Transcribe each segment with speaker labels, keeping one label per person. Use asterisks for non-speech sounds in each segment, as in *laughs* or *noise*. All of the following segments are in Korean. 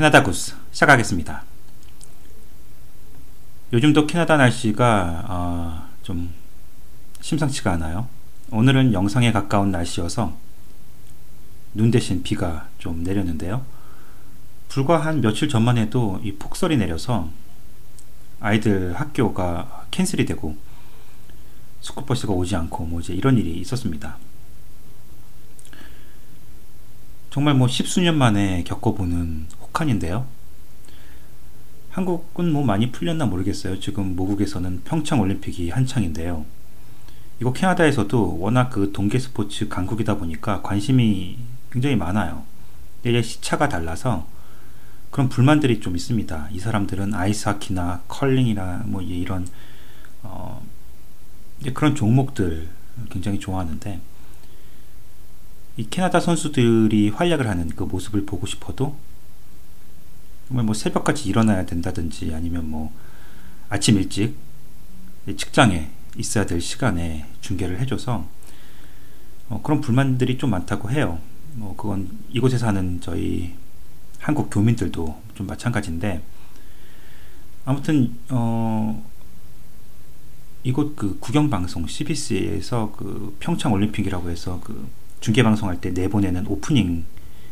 Speaker 1: 캐나다 구스 시작하겠습니다. 요즘도 캐나다 날씨가 어, 좀 심상치가 않아요. 오늘은 영상에 가까운 날씨여서 눈 대신 비가 좀 내렸는데요. 불과 한 며칠 전만 해도 이 폭설이 내려서 아이들 학교가 캔슬이 되고 스쿨버스가 오지 않고 뭐 이제 이런 일이 있었습니다. 정말 뭐 십수년 만에 겪어보는 혹한인데요. 한국은 뭐 많이 풀렸나 모르겠어요. 지금 모국에서는 평창 올림픽이 한창인데요. 이거 캐나다에서도 워낙 그 동계 스포츠 강국이다 보니까 관심이 굉장히 많아요. 근데 시차가 달라서 그런 불만들이 좀 있습니다. 이 사람들은 아이스하키나 컬링이나 뭐 이런 어 그런 종목들 굉장히 좋아하는데 이 캐나다 선수들이 활약을 하는 그 모습을 보고 싶어도 정말 뭐 새벽까지 일어나야 된다든지 아니면 뭐 아침 일찍 직장에 있어야 될 시간에 중계를 해줘서 어 그런 불만들이 좀 많다고 해요. 뭐 그건 이곳에 사는 저희 한국 교민들도 좀 마찬가지인데 아무튼 어 이곳 그 국영 방송 CBC에서 그 평창 올림픽이라고 해서 그 중계 방송할 때 내보내는 오프닝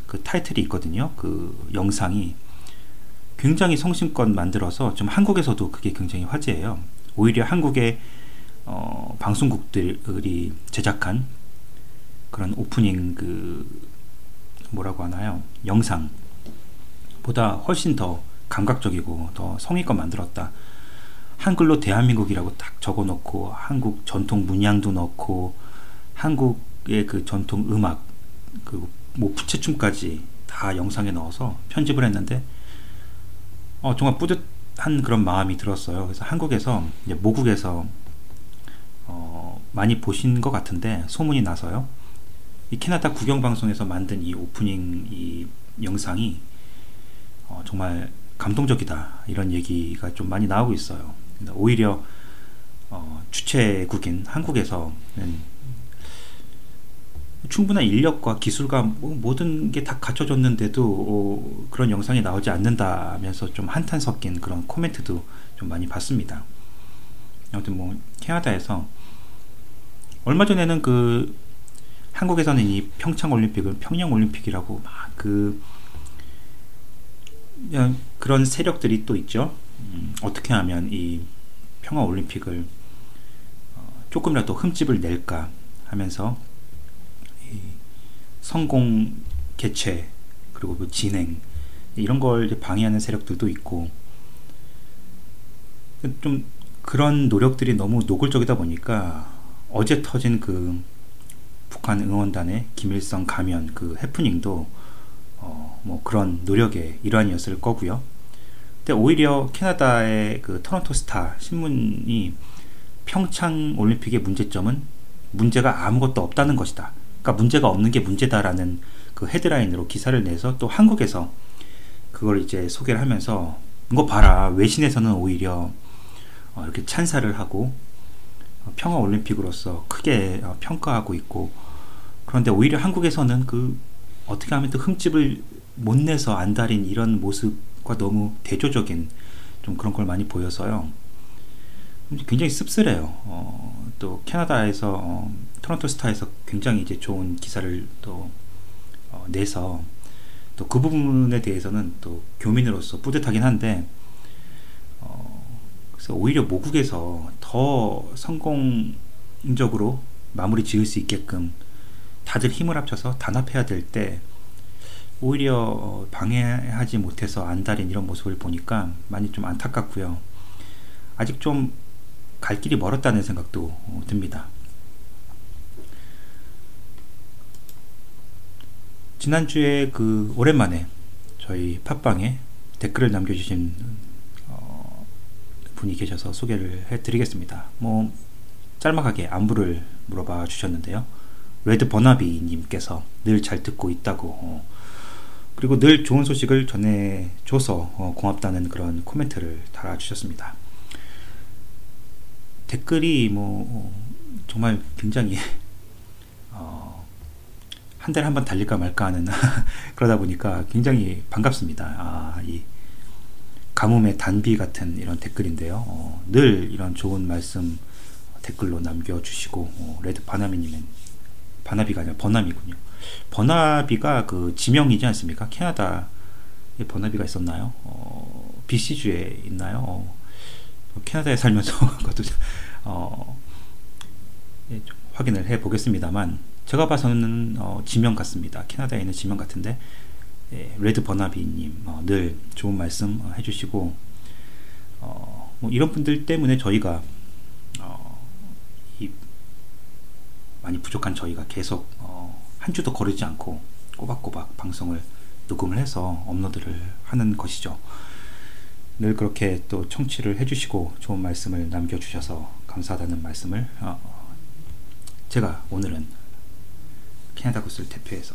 Speaker 1: 그 타이틀이 있거든요. 그 영상이 굉장히 성심껏 만들어서 좀 한국에서도 그게 굉장히 화제예요. 오히려 한국의 어, 방송국들이 제작한 그런 오프닝 그 뭐라고 하나요? 영상 보다 훨씬 더 감각적이고 더 성의껏 만들었다. 한글로 대한민국이라고 딱 적어 놓고 한국 전통 문양도 넣고 한국의 그 전통 음악 그뭐 부채춤까지 다 영상에 넣어서 편집을 했는데 어 정말 뿌듯한 그런 마음이 들었어요. 그래서 한국에서 모국에서 어 많이 보신 것 같은데 소문이 나서요. 이 캐나다 국영 방송에서 만든 이 오프닝 이 영상이 어, 정말 감동적이다 이런 얘기가 좀 많이 나오고 있어요. 오히려 어, 주최국인 한국에서는 충분한 인력과 기술과 뭐 모든 게 다 갖춰졌는데도 어, 그런 영상이 나오지 않는다면서 좀 한탄 섞인 그런 코멘트도 좀 많이 봤습니다. 아무튼 뭐 캐나다에서 얼마 전에는 그 한국에서는 이 평창 올림픽을 평양 올림픽이라고 막 그 그런 세력들이 또 있죠. 음, 어떻게 하면 이 평화 올림픽을 어, 조금이라도 흠집을 낼까 하면서 성공 개최 그리고 그 진행 이런 걸 방해하는 세력들도 있고 좀 그런 노력들이 너무 노골적이다 보니까 어제 터진 그 북한 응원단의 김일성 가면 그 해프닝도 어, 뭐 그런 노력의 일환이었을 거고요. 근데 오히려 캐나다의 그 토론토 스타 신문이 평창 올림픽의 문제점은 문제가 아무것도 없다는 것이다. 그러니까 문제가 없는 게 문제다라는 그 헤드라인으로 기사를 내서 또 한국에서 그걸 이제 소개를 하면서 이거 봐라 외신에서는 오히려 어, 이렇게 찬사를 하고 어, 평화 올림픽으로서 크게 어, 평가하고 있고 그런데 오히려 한국에서는 그 어떻게 하면 또 흠집을 못 내서 안달인 이런 모습과 너무 대조적인 좀 그런 걸 많이 보여서요. 굉장히 씁쓸해요. 어, 또 캐나다에서 어, 토론토 스타에서 굉장히 이제 좋은 기사를 또 어, 내서 또 그 부분에 대해서는 또 교민으로서 뿌듯하긴 한데 어, 그래서 오히려 모국에서 더 성공적으로 마무리 지을 수 있게끔 다들 힘을 합쳐서 단합해야 될 때 오히려 어, 방해하지 못해서 안달인 이런 모습을 보니까 많이 좀 안타깝고요. 아직 좀 갈 길이 멀었다는 생각도 어, 듭니다. 지난주에 그 오랜만에 저희 팟빵에 댓글을 남겨주신 어, 분이 계셔서 소개를 해드리겠습니다. 뭐 짤막하게 안부를 물어봐 주셨는데요. 레드 버나비님께서 늘 잘 듣고 있다고 어, 그리고 늘 좋은 소식을 전해줘서 어, 고맙다는 그런 코멘트를 달아주셨습니다. 댓글이 뭐 어, 정말 굉장히 *laughs* 어, 한 달에 한 번 달릴까 말까 하는 *laughs* 그러다 보니까 굉장히 반갑습니다. 아, 이 가뭄의 단비 같은 이런 댓글인데요. 어, 늘 이런 좋은 말씀 댓글로 남겨주시고 어, 레드 바나미님은 바나비가 아니라 버나미군요. 버나비가 그 지명이지 않습니까? 캐나다에 버나비가 있었나요? 어, BC주에 있나요? 어, 캐나다에 살면서 *laughs* 그것도 어, 예, 확인을 해 보겠습니다만 제가 봐서는 어, 지명 같습니다. 캐나다에 있는 지명 같은데 예, 레드 버나비님 어, 늘 좋은 말씀 어, 해주시고 어, 뭐 이런 분들 때문에 저희가 어, 이 많이 부족한 저희가 계속 어, 한 주도 거르지 않고 꼬박꼬박 방송을 녹음을 해서 업로드를 하는 것이죠. 늘 그렇게 또 청취를 해주시고 좋은 말씀을 남겨주셔서 감사하다는 말씀을 어, 제가 오늘은 캐나다 구스를 대표해서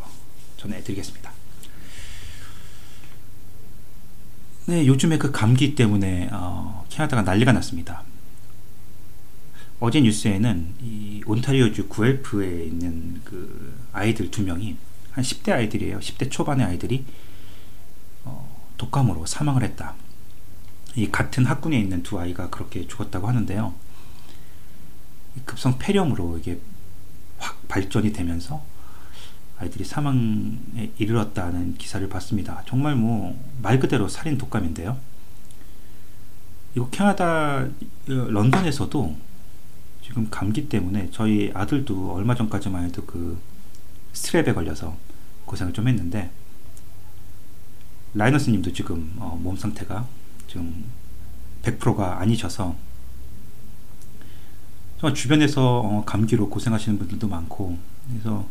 Speaker 1: 전해드리겠습니다. 네, 요즘에 그 감기 때문에 어, 캐나다가 난리가 났습니다. 어제 뉴스에는 이 온타리오주 구엘프에 있는 그 아이들 두 명이 한 10대 아이들이에요. 10대 초반의 아이들이 어, 독감으로 사망을 했다. 이 같은 학군에 있는 두 아이가 그렇게 죽었다고 하는데요. 급성 폐렴으로 이게 확 발전이 되면서 아이들이 사망에 이르렀다는 기사를 봤습니다. 정말 뭐 말 그대로 살인 독감인데요. 이거 캐나다 런던에서도 지금 감기 때문에 저희 아들도 얼마 전까지만 해도 그 스트랩에 걸려서 고생을 좀 했는데 라이너스님도 지금 어, 몸 상태가 지금 100%가 아니셔서 주변에서 어, 감기로 고생하시는 분들도 많고 그래서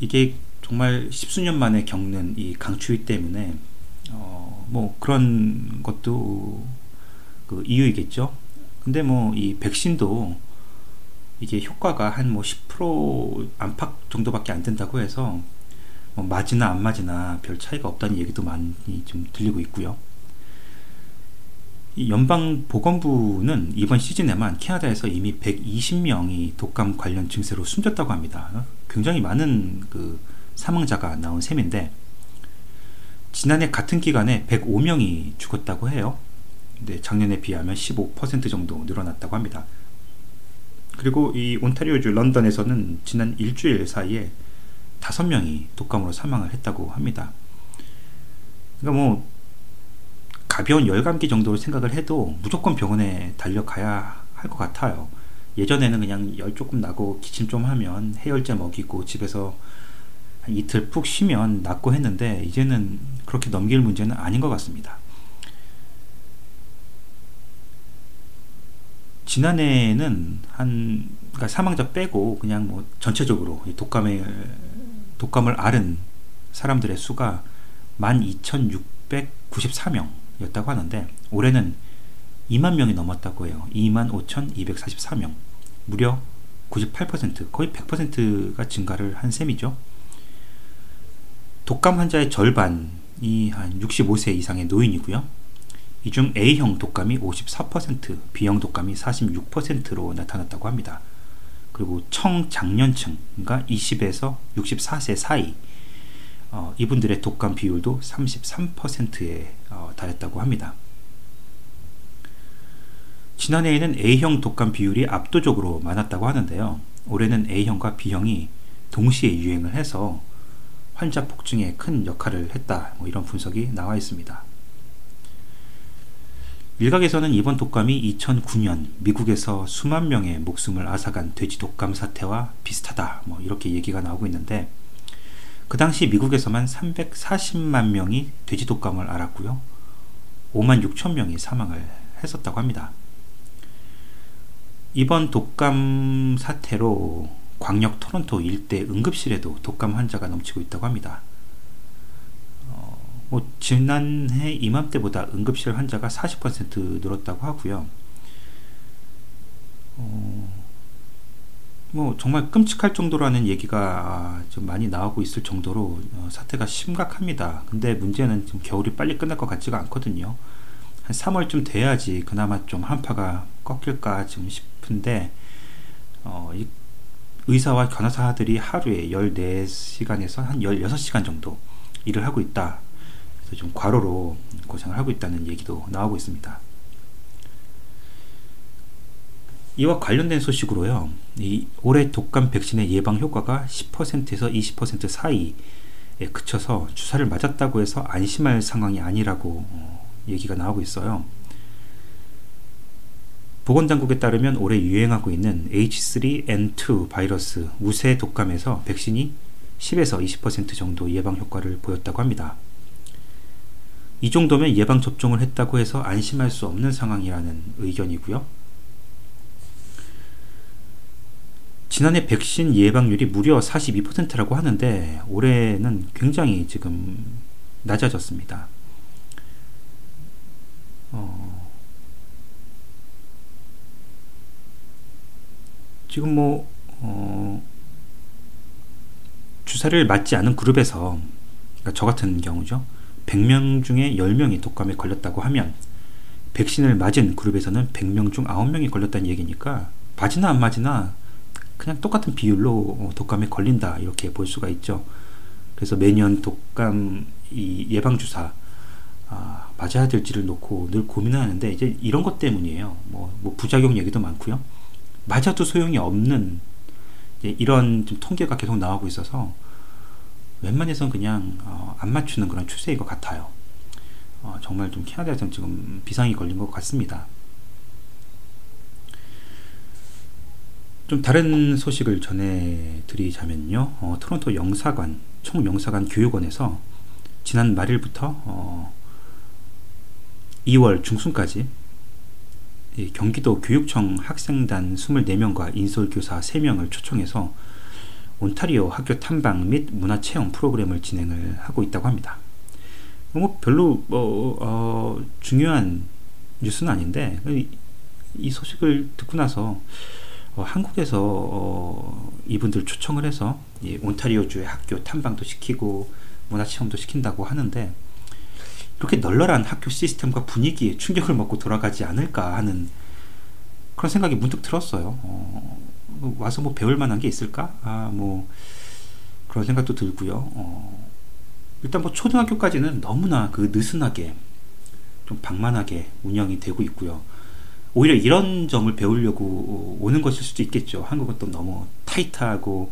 Speaker 1: 이게 정말 십수년 만에 겪는 이 강추위 때문에 어, 뭐 그런 것도 그 이유이겠죠. 근데 뭐 이 백신도 이게 효과가 한 뭐 10% 안팎 정도밖에 안 된다고 해서 뭐 맞으나 안 맞으나 별 차이가 없다는 얘기도 많이 좀 들리고 있고요. 연방 보건부는 이번 시즌에만 캐나다에서 이미 120명이 독감 관련 증세로 숨졌다고 합니다. 굉장히 많은 그 사망자가 나온 셈인데 지난해 같은 기간에 105명이 죽었다고 해요. 근데 작년에 비하면 15% 정도 늘어났다고 합니다. 그리고 이 온타리오주 런던에서는 지난 일주일 사이에 5명이 독감으로 사망을 했다고 합니다. 그러니까 뭐 가벼운 열감기 정도로 생각을 해도 무조건 병원에 달려가야 할 것 같아요. 예전에는 그냥 열 조금 나고 기침 좀 하면 해열제 먹이고 집에서 한 이틀 푹 쉬면 낫고 했는데 이제는 그렇게 넘길 문제는 아닌 것 같습니다. 지난해에는 한 그러니까 사망자 빼고 그냥 뭐 전체적으로 독감에 독감을 앓은 사람들의 수가 12,694명이었다고 하는데 올해는 2만 명이 넘었다고 해요. 25,244명. 무려 98% 거의 100%가 증가를 한 셈이죠. 독감 환자의 절반이 한 65세 이상의 노인이고요. 이 중 A형 독감이 54%, B형 독감이 46%로 나타났다고 합니다. 그리고 청장년층, 그러니까 20에서 64세 사이, 어, 이분들의 독감 비율도 33%에 어, 달했다고 합니다. 지난해에는 A형 독감 비율이 압도적으로 많았다고 하는데요. 올해는 A형과 B형이 동시에 유행을 해서 환자 폭증에 큰 역할을 했다. 뭐 이런 분석이 나와 있습니다. 일각에서는 이번 독감이 2009년 미국에서 수만 명의 목숨을 앗아간 돼지 독감 사태와 비슷하다. 뭐 이렇게 얘기가 나오고 있는데 그 당시 미국에서만 340만 명이 돼지 독감을 앓았고요. 5만 6천 명이 사망을 했었다고 합니다. 이번 독감 사태로 광역 토론토 일대 응급실에도 독감 환자가 넘치고 있다고 합니다. 뭐 지난해 이맘때보다 응급실 환자가 40% 늘었다고 하고요. 어, 뭐 정말 끔찍할 정도라는 얘기가 좀 많이 나오고 있을 정도로 어, 사태가 심각합니다. 근데 문제는 지금 겨울이 빨리 끝날 것 같지가 않거든요. 한 3월쯤 돼야지 그나마 좀 한파가 꺾일까 좀 싶은데 어, 이, 의사와 간호사들이 하루에 14시간에서 한 16시간 정도 일을 하고 있다. 그래서 좀 과로로 고생을 하고 있다는 얘기도 나오고 있습니다. 이와 관련된 소식으로요. 이 올해 독감 백신의 예방 효과가 10%에서 20% 사이에 그쳐서 주사를 맞았다고 해서 안심할 상황이 아니라고 어, 얘기가 나오고 있어요. 보건당국에 따르면 올해 유행하고 있는 H3N2 바이러스 우세 독감에서 백신이 10에서 20% 정도 예방 효과를 보였다고 합니다. 이 정도면 예방 접종을 했다고 해서 안심할 수 없는 상황이라는 의견이고요. 지난해 백신 예방률이 무려 42%라고 하는데 올해는 굉장히 지금 낮아졌습니다. 어, 지금 뭐 어, 주사를 맞지 않은 그룹에서 그러니까 저 같은 경우죠. 100명 중에 10명이 독감에 걸렸다고 하면 백신을 맞은 그룹에서는 100명 중 9명이 걸렸다는 얘기니까 맞으나 안 맞으나 그냥 똑같은 비율로 독감에 걸린다 이렇게 볼 수가 있죠. 그래서 매년 독감 이 예방 주사 아, 맞아야 될지를 놓고 늘 고민하는데 이제 이런 것 때문이에요. 뭐, 뭐 부작용 얘기도 많고요. 맞아도 소용이 없는 이런 좀 통계가 계속 나오고 있어서 웬만해선 그냥 어, 안 맞추는 그런 추세인 것 같아요. 어, 정말 좀 캐나다에서는 지금 비상이 걸린 것 같습니다. 좀 다른 소식을 전해드리자면요. 어, 토론토 영사관, 총영사관 교육원에서 지난 말일부터 어, 2월 중순까지 경기도 교육청 학생단 24명과 인솔 교사 3명을 초청해서 온타리오 학교 탐방 및 문화 체험 프로그램을 진행을 하고 있다고 합니다. 뭐 별로 뭐, 어, 중요한 뉴스는 아닌데 이 소식을 듣고 나서 어, 한국에서 어, 이분들 초청을 해서 예, 온타리오주의 학교 탐방도 시키고 문화 체험도 시킨다고 하는데 이렇게 널널한 학교 시스템과 분위기에 충격을 먹고 돌아가지 않을까 하는 그런 생각이 문득 들었어요. 어, 뭐 와서 뭐 배울 만한 게 있을까? 아, 뭐 그런 생각도 들고요. 어, 일단 뭐 초등학교까지는 너무나 그 느슨하게 좀 방만하게 운영이 되고 있고요. 오히려 이런 점을 배우려고 오는 것일 수도 있겠죠. 한국은 또 너무 타이트하고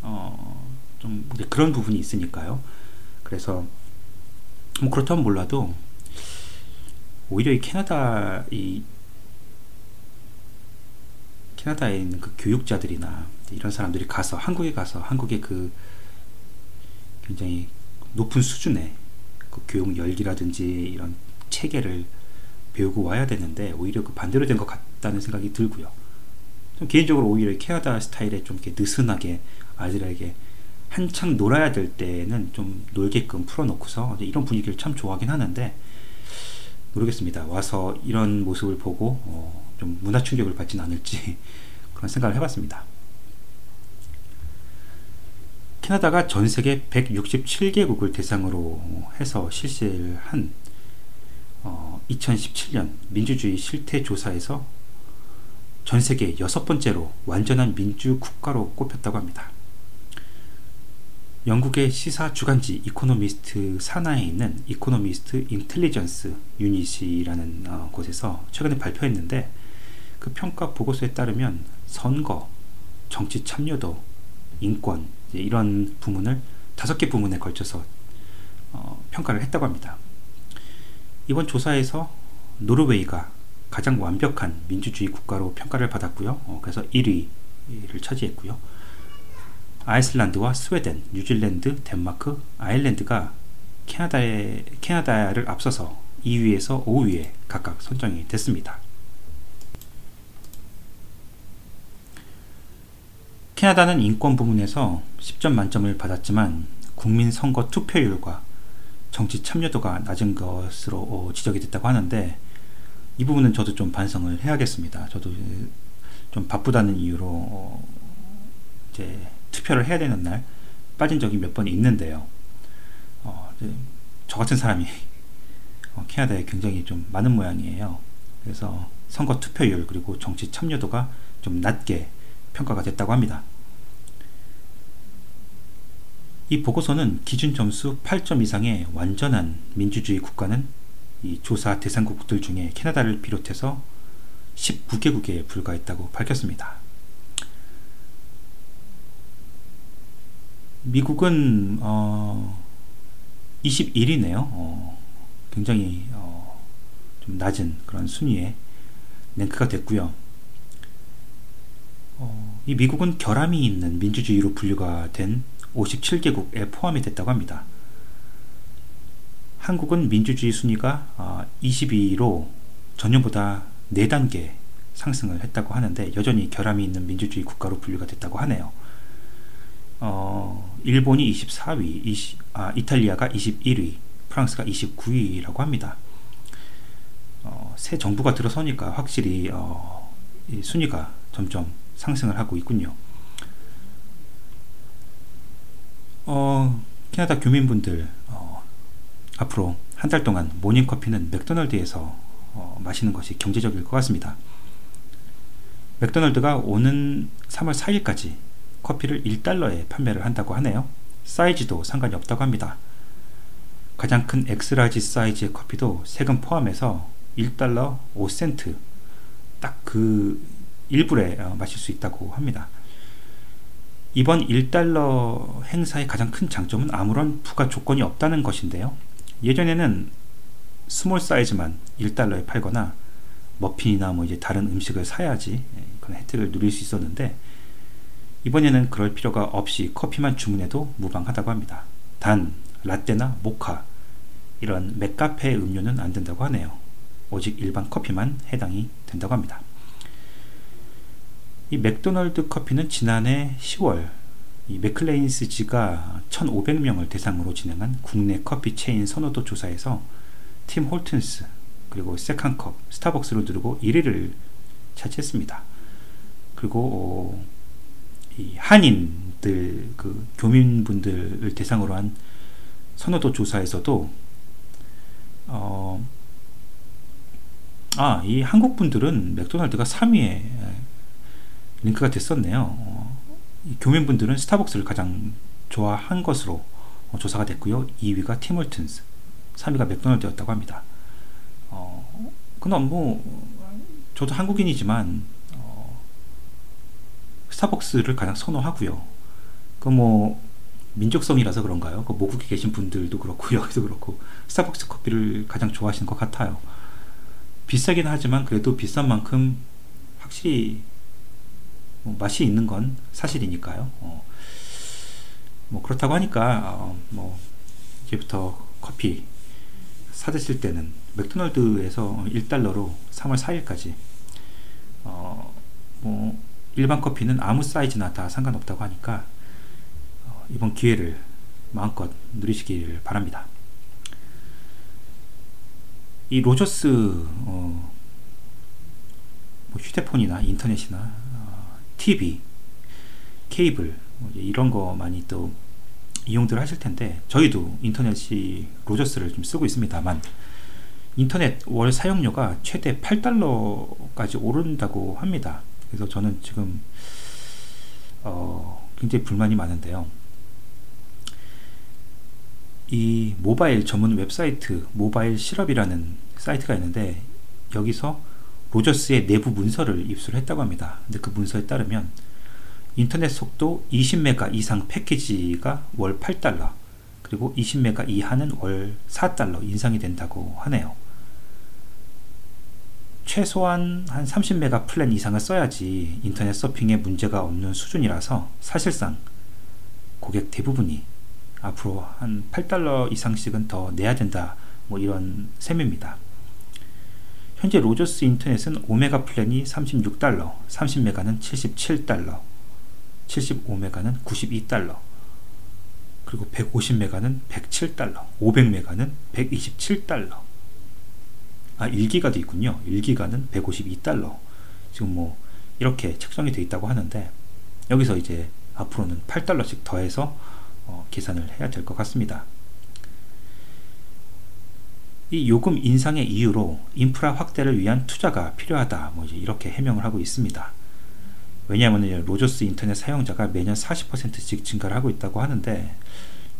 Speaker 1: 어, 좀 그런 부분이 있으니까요. 그래서 뭐 그렇다면 몰라도 오히려 이 캐나다 이 캐나다에 있는 그 교육자들이나 이런 사람들이 가서 한국에 가서 한국의 그 굉장히 높은 수준의 그 교육 열기라든지 이런 체계를 배우고 와야 되는데 오히려 그 반대로 된 것 같다는 생각이 들고요. 좀 개인적으로 오히려 캐나다 스타일에 좀 이렇게 느슨하게 아이들에게 한창 놀아야 될 때는 좀 놀게끔 풀어놓고서 이런 분위기를 참 좋아하긴 하는데 모르겠습니다. 와서 이런 모습을 보고 어, 좀 문화 충격을 받진 않을지 *laughs* 그런 생각을 해봤습니다. 캐나다가 전 세계 167개국을 대상으로 해서 실시를 한 어, 2017년 민주주의 실태 조사에서 전 세계 여섯 번째로 완전한 민주 국가로 꼽혔다고 합니다. 영국의 시사 주간지 이코노미스트 산하에 있는 Economist Intelligence Unit이라는 어, 곳에서 최근에 발표했는데 그 평가 보고서에 따르면 선거, 정치 참여도, 인권 이런 부문을 다섯 개 부문에 걸쳐서 어, 평가를 했다고 합니다. 이번 조사에서 노르웨이가 가장 완벽한 민주주의 국가로 평가를 받았고요. 어, 그래서 1위를 차지했고요. 아이슬란드와 스웨덴, 뉴질랜드, 덴마크, 아일랜드가 캐나다에, 캐나다를 앞서서 2위에서 5위에 각각 선정이 됐습니다. 캐나다는 인권 부문에서 10점 만점을 받았지만 국민 선거 투표율과 정치 참여도가 낮은 것으로 어, 지적이 됐다고 하는데 이 부분은 저도 좀 반성을 해야겠습니다. 저도 좀 바쁘다는 이유로 어, 이제 투표를 해야 되는 날 빠진 적이 몇 번 있는데요. 어, 저 같은 사람이 *laughs* 캐나다에 굉장히 좀 많은 모양이에요. 그래서 선거 투표율 그리고 정치 참여도가 좀 낮게 평가가 됐다고 합니다. 이 보고서는 기준 점수 8점 이상의 완전한 민주주의 국가는 이 조사 대상국들 중에 캐나다를 비롯해서 19개국에 불과했다고 밝혔습니다. 미국은 어, 21위네요. 어, 굉장히 어, 좀 낮은 그런 순위에 랭크가 됐고요. 어, 이 미국은 결함이 있는 민주주의로 분류가 된 57개국에 포함이 됐다고 합니다. 한국은 민주주의 순위가 어, 22위로 전년보다 4단계 상승을 했다고 하는데 여전히 결함이 있는 민주주의 국가로 분류가 됐다고 하네요. 어, 일본이 24위, 20, 아, 이탈리아가 21위, 프랑스가 29위라고 합니다. 어, 새 정부가 들어서니까 확실히 어, 순위가 점점 상승을 하고 있군요. 어, 캐나다 교민분들 어, 앞으로 한 달 동안 모닝 커피는 맥도날드에서 어, 마시는 것이 경제적일 것 같습니다. 맥도날드가 오는 3월 4일까지 커피를 1달러에 판매를 한다고 하네요. 사이즈도 상관이 없다고 합니다. 가장 큰 X-large 사이즈의 커피도 세금 포함해서 1달러 5센트 딱 그 1불에 어, 마실 수 있다고 합니다. 이번 1달러 행사의 가장 큰 장점은 아무런 부가 조건이 없다는 것인데요. 예전에는 small 사이즈만 1달러에 팔거나 머핀이나 뭐 이제 다른 음식을 사야지 예, 그런 혜택을 누릴 수 있었는데 이번에는 그럴 필요가 없이 커피만 주문해도 무방하다고 합니다. 단 라떼나 모카 이런 McCafé 음료는 안 된다고 하네요. 오직 일반 커피만 해당이 된다고 합니다. 이 맥도널드 커피는 지난해 10월 이 Maclean's지가 1,500명을 대상으로 진행한 국내 커피 체인 선호도 조사에서 Tim Hortons 그리고 Second Cup 스타벅스를 누르고 1위를 차지했습니다. 그리고 어, 이 한인들 그 교민분들을 대상으로 한 선호도 조사에서도 어, 아, 이 한국 분들은 맥도날드가 3위에 링크가 됐었네요. 어, 교민분들은 스타벅스를 가장 좋아한 것으로 어, 조사가 됐고요. 2위가 티몰튼스, 3위가 맥도날드였다고 합니다. 어, 그럼 뭐 저도 한국인이지만 어, 스타벅스를 가장 선호하고요. 그뭐 민족성이라서 그런가요? 그 모국에 계신 분들도 그렇고 *laughs* 여기도 그렇고 스타벅스 커피를 가장 좋아하시는 것 같아요. 비싸긴 하지만 그래도 비싼 만큼 확실히 뭐 맛이 있는 건 사실이니까요. 어, 뭐 그렇다고 하니까 어, 뭐 이제부터 커피 사 드실 때는 맥도날드에서 1달러로 3월 4일까지 어, 뭐 일반 커피는 아무 사이즈나 다 상관없다고 하니까 어, 이번 기회를 마음껏 누리시길 바랍니다. 이 로저스 어, 뭐 휴대폰이나 인터넷이나 어, TV, 케이블 뭐 이런 거 많이 또 이용들 하실 텐데 저희도 인터넷이 Rogers를 좀 쓰고 있습니다만 인터넷 월 사용료가 최대 8달러까지 오른다고 합니다. 그래서 저는 지금 어, 굉장히 불만이 많은데요. 이 모바일 전문 웹사이트 MobileSyrup이라는 사이트가 있는데 여기서 로저스의 내부 문서를 입수를 했다고 합니다. 근데 그 문서에 따르면 인터넷 속도 20메가 이상 패키지가 월 8달러 그리고 20메가 이하는 월 4달러 인상이 된다고 하네요. 최소한 한 30메가 플랜 이상을 써야지 인터넷 서핑에 문제가 없는 수준이라서 사실상 고객 대부분이 앞으로 한 8달러 이상씩은 더 내야 된다. 뭐 이런 셈입니다. 현재 로저스 인터넷은 5메가 플랜이 36달러, 30메가는 77달러, 75메가는 92달러, 그리고 150메가는 107달러, 500메가는 127달러. 아, 1기가도 있군요. 1기가는 152달러. 지금 뭐 이렇게 책정이 되어 있다고 하는데 여기서 이제 앞으로는 8달러씩 더해서 어, 계산을 해야 될 것 같습니다. 이 요금 인상의 이유로 인프라 확대를 위한 투자가 필요하다. 뭐 이렇게 해명을 하고 있습니다. 왜냐하면 Rogers 인터넷 사용자가 매년 40%씩 증가를 하고 있다고 하는데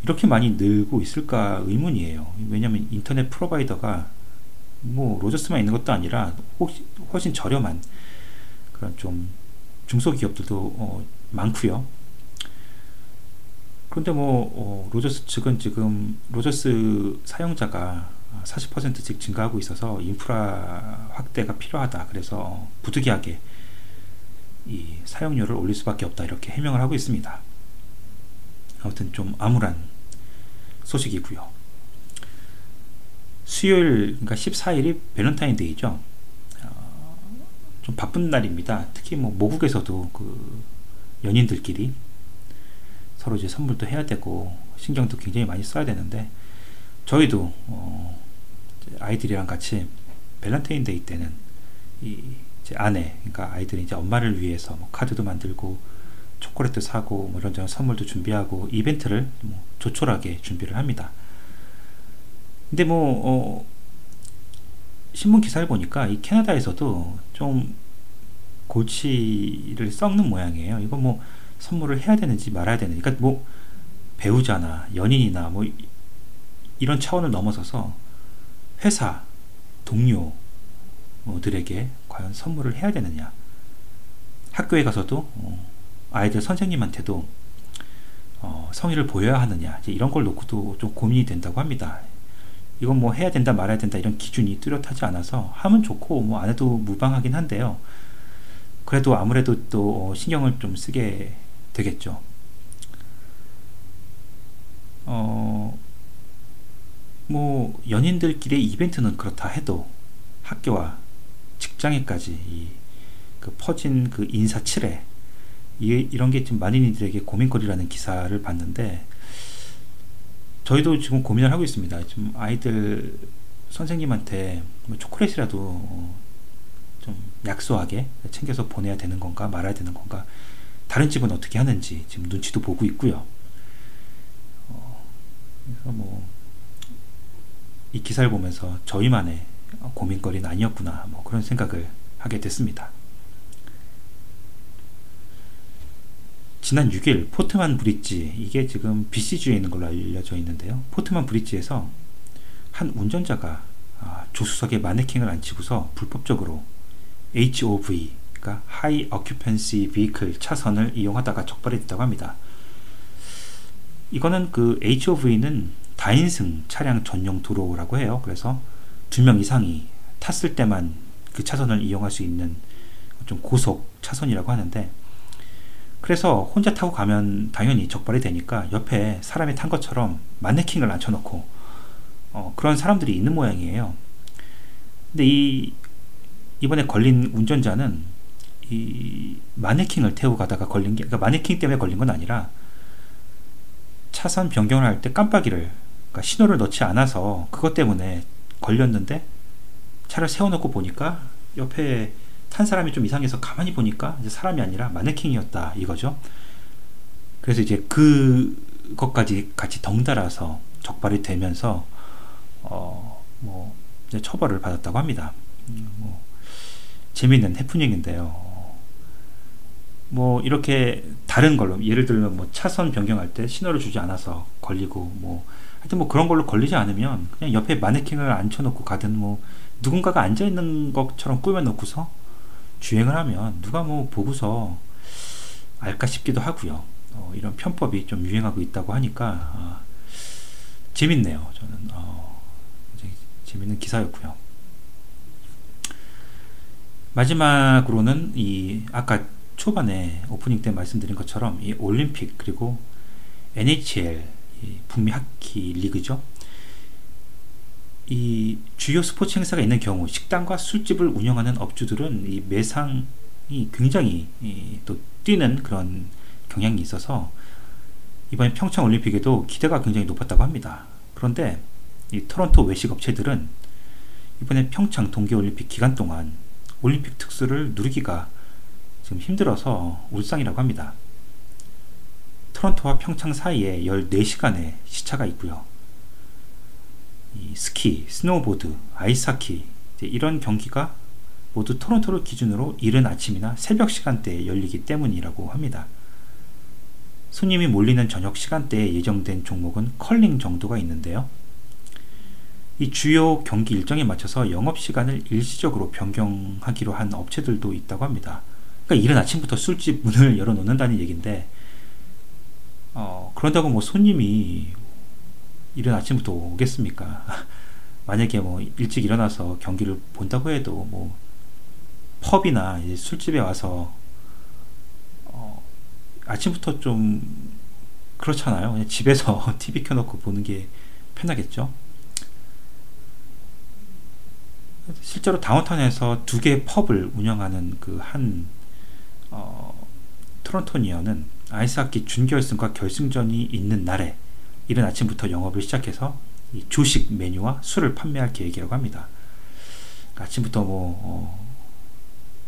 Speaker 1: 이렇게 많이 늘고 있을까 의문이에요. 왜냐하면 인터넷 provider가 뭐 Rogers만 있는 것도 아니라 혹시 훨씬 저렴한 그런 좀 중소기업들도 어, 많고요. 그런데 뭐 어, Rogers 측은 지금 Rogers 사용자가 40%씩 증가하고 있어서 인프라 확대가 필요하다. 그래서 부득이하게 이 사용료를 올릴 수밖에 없다. 이렇게 해명을 하고 있습니다. 아무튼 좀 암울한 소식이고요. 수요일 그러니까 14일이 밸런타인데이죠. 어, 좀 바쁜 날입니다. 특히 뭐 모국에서도 그 연인들끼리 서로 이제 선물도 해야 되고 신경도 굉장히 많이 써야 되는데 저희도 어 아이들이랑 같이 밸런타인데이 때는 이제 아내 그러니까 아이들이 이제 엄마를 위해서 뭐 카드도 만들고 초콜릿도 사고 뭐 이런저런 선물도 준비하고 이벤트를 뭐 조촐하게 준비를 합니다. 근데 뭐 어, 신문 기사를 보니까 이 캐나다에서도 좀 골치를 썩는 모양이에요. 이거 뭐 선물을 해야 되는지 말아야 되는지. 그러니까 뭐 배우자나 연인이나 뭐 이런 차원을 넘어서서 회사 동료들에게 과연 선물을 해야 되느냐. 학교에 가서도 어, 아이들 선생님한테도 어, 성의를 보여야 하느냐 이런 걸 놓고도 좀 고민이 된다고 합니다. 이건 뭐 해야 된다 말아야 된다 이런 기준이 뚜렷하지 않아서 하면 좋고 뭐 안 해도 무방하긴 한데요. 그래도 아무래도 또 어, 신경을 좀 쓰게 되겠죠. 어, 뭐 연인들끼리의 이벤트는 그렇다 해도 학교와 직장에까지 퍼진 그 인사 칠해 이, 이런 게 지금 많은이들에게 고민거리라는 기사를 봤는데 저희도 지금 고민을 하고 있습니다. 지금 아이들 선생님한테 뭐 초콜릿이라도 좀 약소하게 챙겨서 보내야 되는 건가 말아야 되는 건가 다른 집은 어떻게 하는지 지금 눈치도 보고 있고요. 어, 그래서 뭐 이 기사를 보면서 저희만의 고민거리는 아니었구나 뭐 그런 생각을 하게 됐습니다. 지난 6일 포트만 브릿지 이게 지금 BC주에 있는 걸로 알려져 있는데요. 포트만 브릿지에서 한 운전자가 아, 조수석에 마네킹을 앉히고서 불법적으로 HOV 그러니까 High Occupancy Vehicle 차선을 이용하다가 적발이 됐다고 합니다. 이거는 그 HOV는 다인승 차량 전용 도로라고 해요. 그래서 두 명 이상이 탔을 때만 그 차선을 이용할 수 있는 좀 고속 차선이라고 하는데 그래서 혼자 타고 가면 당연히 적발이 되니까 옆에 사람이 탄 것처럼 마네킹을 앉혀놓고 어, 그런 사람들이 있는 모양이에요. 근데 이 이번에 걸린 운전자는 이 마네킹을 태우고 가다가 걸린 게 그러니까 마네킹 때문에 걸린 건 아니라 차선 변경을 할 때 깜빡이를 그러니까 신호를 넣지 않아서 그것 때문에 걸렸는데 차를 세워놓고 보니까 옆에 탄 사람이 좀 이상해서 가만히 보니까 이제 사람이 아니라 마네킹이었다 이거죠. 그래서 이제 그것까지 같이 덩달아서 적발이 되면서 어뭐 처벌을 받았다고 합니다. 음, 뭐 재미있는 해프닝인데요. 뭐 이렇게 다른 걸로 예를 들면 뭐 차선 변경할 때 신호를 주지 않아서 걸리고 뭐 하여튼 뭐 그런 걸로 걸리지 않으면 그냥 옆에 마네킹을 앉혀놓고 가든 뭐 누군가가 앉아 있는 것처럼 꾸며놓고서 주행을 하면 누가 뭐 보고서 알까 싶기도 하고요. 어, 이런 편법이 좀 유행하고 있다고 하니까 어, 재밌네요. 저는 어, 재밌는 기사였고요. 마지막으로는 이 아까 초반에 오프닝 때 말씀드린 것처럼 이 올림픽 그리고 NHL 북미 하키 리그죠. 이 주요 스포츠 행사가 있는 경우 식당과 술집을 운영하는 업주들은 이 매상이 굉장히 또 뛰는 그런 경향이 있어서 이번 평창 올림픽에도 기대가 굉장히 높았다고 합니다. 그런데 이 토론토 외식 업체들은 이번에 평창 동계 올림픽 기간 동안 올림픽 특수를 누리기가 지금 힘들어서 울상이라고 합니다. 토론토와 평창 사이에 14시간의 시차가 있고요. 스키, 스노우보드, 아이스하키 이런 경기가 모두 토론토를 기준으로 이른 아침이나 새벽 시간대에 열리기 때문이라고 합니다. 손님이 몰리는 저녁 시간대에 예정된 종목은 컬링 정도가 있는데요. 이 주요 경기 일정에 맞춰서 영업 시간을 일시적으로 변경하기로 한 업체들도 있다고 합니다. 그러니까 이른 아침부터 술집 문을 열어놓는다는 얘기인데 어, 그런다고 뭐 손님이 이른 아침부터 오겠습니까? *laughs* 만약에 뭐 일찍 일어나서 경기를 본다고 해도 뭐 펍이나 술집에 와서 어, 아침부터 좀 그렇잖아요. 그냥 집에서 *laughs* TV 켜놓고 보는 게 편하겠죠. 실제로 다운타운에서 두 개의 펍을 운영하는 그한 어, 토론토니어는 아이스하키 준결승과 결승전이 있는 날에 이른 아침부터 영업을 시작해서 조식 메뉴와 술을 판매할 계획이라고 합니다. 그러니까 아침부터 뭐 어,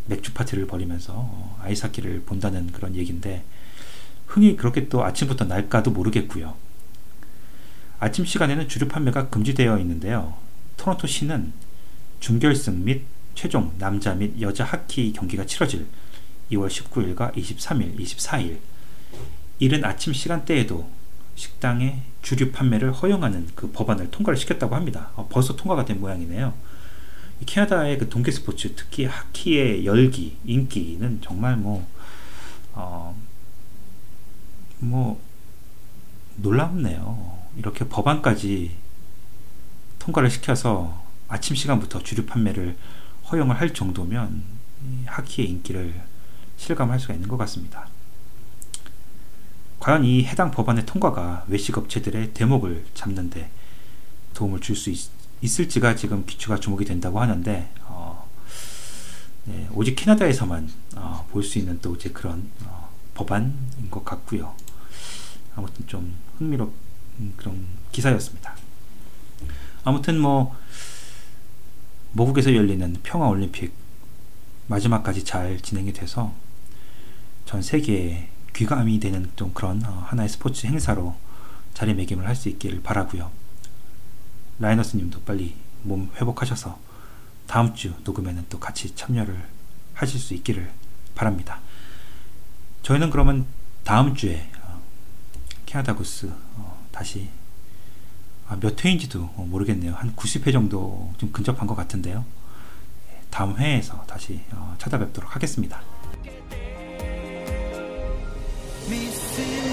Speaker 1: 맥주 파티를 벌이면서 어, 아이스하키를 본다는 그런 얘기인데 흥이 그렇게 또 아침부터 날까도 모르겠고요. 아침 시간에는 주류 판매가 금지되어 있는데요. 토론토 시는 준결승 및 최종 남자 및 여자 하키 경기가 치러질 2월 19일과 23일, 24일 이른 아침 시간대에도 식당의 주류 판매를 허용하는 그 법안을 통과를 시켰다고 합니다. 어, 벌써 통과가 된 모양이네요. 캐나다의 그 동계 스포츠, 특히 하키의 열기, 인기는 정말 뭐, 어, 뭐, 놀랍네요. 이렇게 법안까지 통과를 시켜서 아침 시간부터 주류 판매를 허용을 할 정도면 하키의 인기를 실감할 수가 있는 것 같습니다. 과연 이 해당 법안의 통과가 외식 업체들의 대목을 잡는데 도움을 줄 수 있을지가 지금 기초가 주목이 된다고 하는데 어, 네, 오직 캐나다에서만 어, 볼 수 있는 또 이제 그런 어, 법안인 것 같고요. 아무튼 좀 흥미롭 그런 기사였습니다. 아무튼 뭐 모국에서 열리는 평화 올림픽 마지막까지 잘 진행이 돼서 전 세계에 귀감이 되는 좀 그런 어, 하나의 스포츠 행사로 자리매김을 할 수 있기를 바라고요. 라이너스님도 빨리 몸 회복하셔서 다음 주 녹음에는 또 같이 참여를 하실 수 있기를 바랍니다. 저희는 그러면 다음 주에 어, 캐나다 구스 어, 다시 아, 몇 회인지도 모르겠네요. 한 90회 정도 좀 근접한 것 같은데요. 예, 다음 회에서 다시 찾아뵙도록 하겠습니다. Me see.